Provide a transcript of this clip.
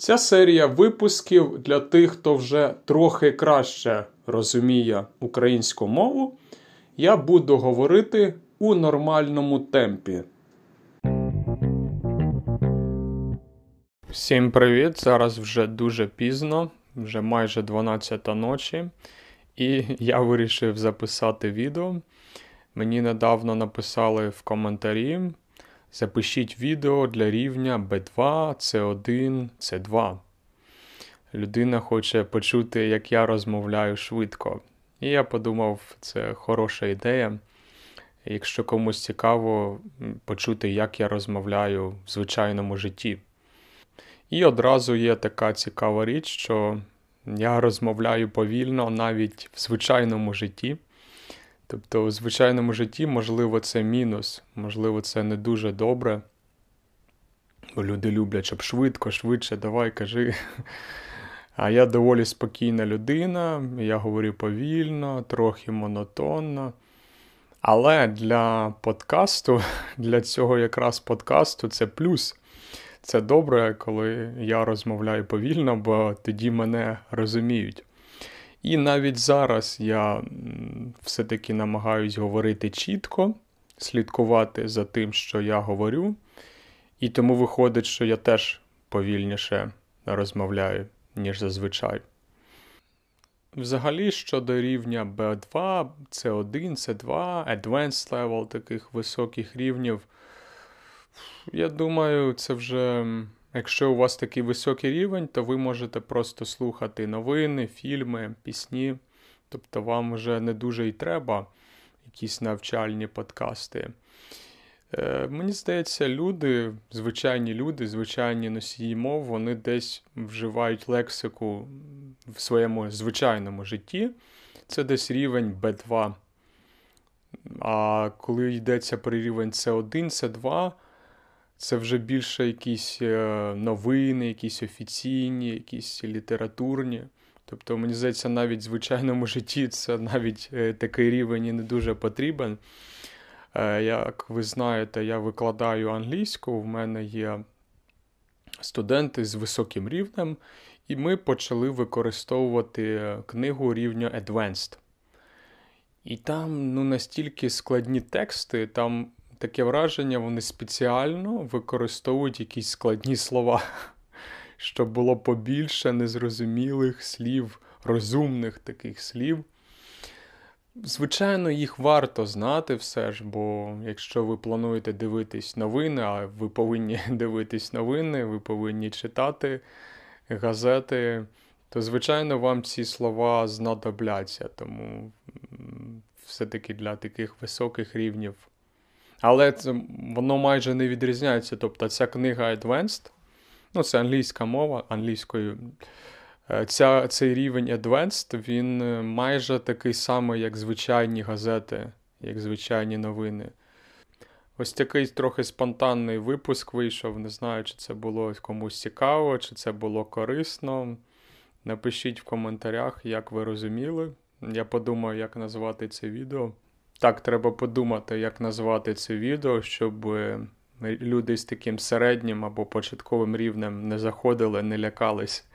Ця серія випусків для тих, хто вже трохи краще розуміє українську мову, я буду говорити у нормальному темпі. Всім привіт! Зараз вже дуже пізно, вже майже 12 ночі, і я вирішив записати відео. Мені недавно написали в коментарі. Запишіть відео для рівня B2, C1, C2. Людина хоче почути, як я розмовляю швидко. І я подумав, це хороша ідея. Якщо комусь цікаво почути, як я розмовляю в звичайному житті. І одразу є така цікава річ, що я розмовляю повільно навіть в звичайному житті. Тобто, у звичайному житті, можливо, це мінус, можливо, це не дуже добре. Бо люди люблять, щоб швидко, швидше, давай кажи. А я доволі спокійна людина, я говорю повільно, трохи монотонно. Але для подкасту, для цього якраз подкасту, це плюс. Це добре, коли я розмовляю повільно, бо тоді мене розуміють. І навіть зараз я все-таки намагаюсь говорити чітко, слідкувати за тим, що я говорю, і тому виходить, що я теж повільніше розмовляю, ніж зазвичай. Взагалі, щодо рівня B2, C1, C2, Advanced Level таких високих рівнів, я думаю, це вже. Якщо у вас такий високий рівень, то ви можете просто слухати новини, фільми, пісні. Тобто вам вже не дуже і треба якісь навчальні подкасти. Е, Мені здається, люди, звичайні люди, звичайні носії мов, вони десь вживають лексику в своєму звичайному житті. Це десь рівень B2. А коли йдеться про рівень C1, C2 це вже більше якісь е, новини, якісь офіційні, якісь літературні. Тобто, мені здається, навіть в звичайному житті це навіть е, такий рівень і не дуже потрібен. Е, як ви знаєте, я викладаю англійську, в мене є студенти з високим рівнем, і ми почали використовувати книгу рівня Advanced. І там ну, настільки складні тексти, там таке враження, вони спеціально використовують якісь складні слова, щоб було побільше незрозумілих слів, розумних таких слів. Звичайно, їх варто знати все ж, бо якщо ви плануєте дивитись новини, а ви повинні дивитись новини, ви повинні читати газети, то, звичайно, вам ці слова знадобляться. Тому все-таки для таких високих рівнів але це, воно майже не відрізняється. Тобто ця книга Advanced, ну це англійська мова англійською. Е, ця, Цей рівень Advanced, він е, майже такий самий, як звичайні газети, як звичайні новини. Ось такий трохи спонтанний випуск вийшов. Не знаю, чи це було комусь цікаво, чи це було корисно. Напишіть в коментарях, як ви розуміли. Я подумаю, як назвати це відео. Так, треба подумати, як назвати це відео, щоб е, люди з таким середнім або початковим рівнем не заходили, не лякались